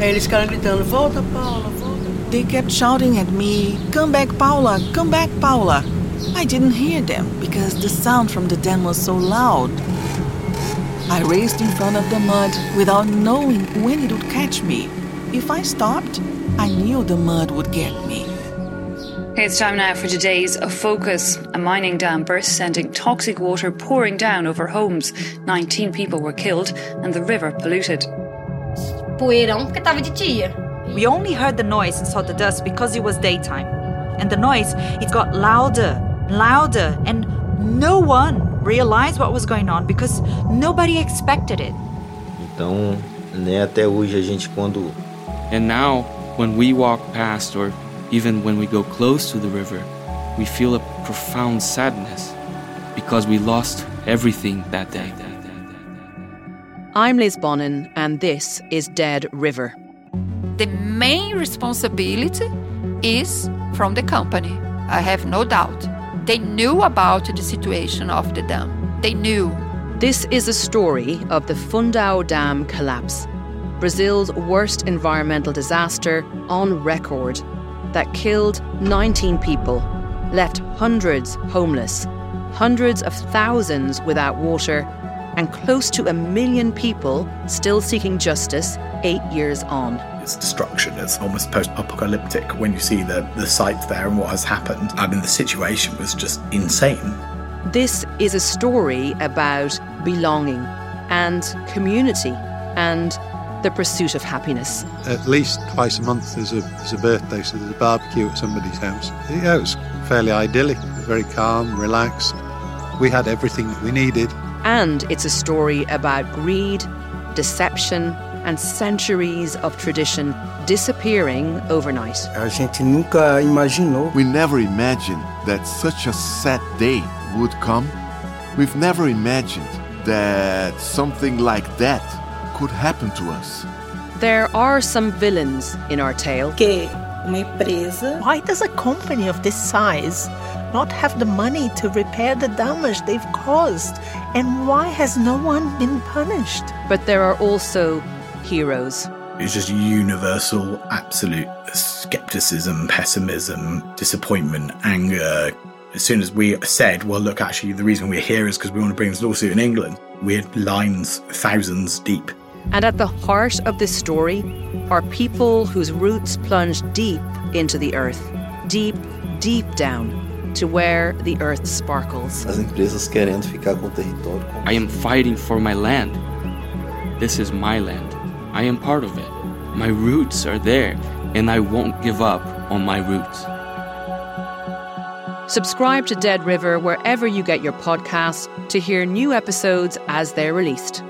Eles ficaram gritando: volta, Paula, volta. They kept shouting at me, Come back, Paula, come back, Paula. I didn't hear them because the sound from the dam was so loud. I raced in front of the mud without knowing when it would catch me. If I stopped, I knew the mud would get me. It's time now for today's A Focus. A mining dam burst, sending toxic water pouring down over homes. 19 people were killed and the river polluted. Poeirão porque tava de dia. We only heard the noise and saw the dust because it was daytime. And the noise, it got louder, louder, and no one realized what was going on because nobody expected it. Então, né, até hoje a gente quando And now, when we walk past or even when we go close to the river, we feel a profound sadness because we lost everything that day. I'm Liz Bonnin, and this is Dead River. The main responsibility is from the company. I have no doubt. They knew about the situation of the dam. They knew. This is a story of the Fundão Dam collapse, Brazil's worst environmental disaster on record that killed 19 people, left hundreds homeless, hundreds of thousands without water, and close to a million people still seeking justice eight years on. It's destruction. It's almost post-apocalyptic when you see the, the site there and what has happened. I mean, the situation was just insane. This is a story about belonging and community and the pursuit of happiness. At least twice a month there's a, there's a birthday, so there's a barbecue at somebody's house. Yeah, it was fairly idyllic, very calm, relaxed. We had everything that we needed. And it's a story about greed, deception, and centuries of tradition disappearing overnight. A gente nunca imaginou. We never imagined that such a sad day would come. We've never imagined that something like that could happen to us. There are some villains in our tale. Que uma empresa. Why does a company of this size not have the money to repair the damage they've caused? And why has no one been punished? But there are also heroes. It's just universal, absolute skepticism, pessimism, disappointment, anger. As soon as we said, well, look, actually, the reason we're here is because we want to bring this lawsuit in England, we had lines thousands deep. And at the heart of this story are people whose roots plunge deep into the earth, deep, deep down to where the earth sparkles. As empresas querendo ficar com o território. I am fighting for my land. This is my land. I am part of it. My roots are there, and I won't give up on my roots. Subscribe to Dead River wherever you get your podcasts to hear new episodes as they're released.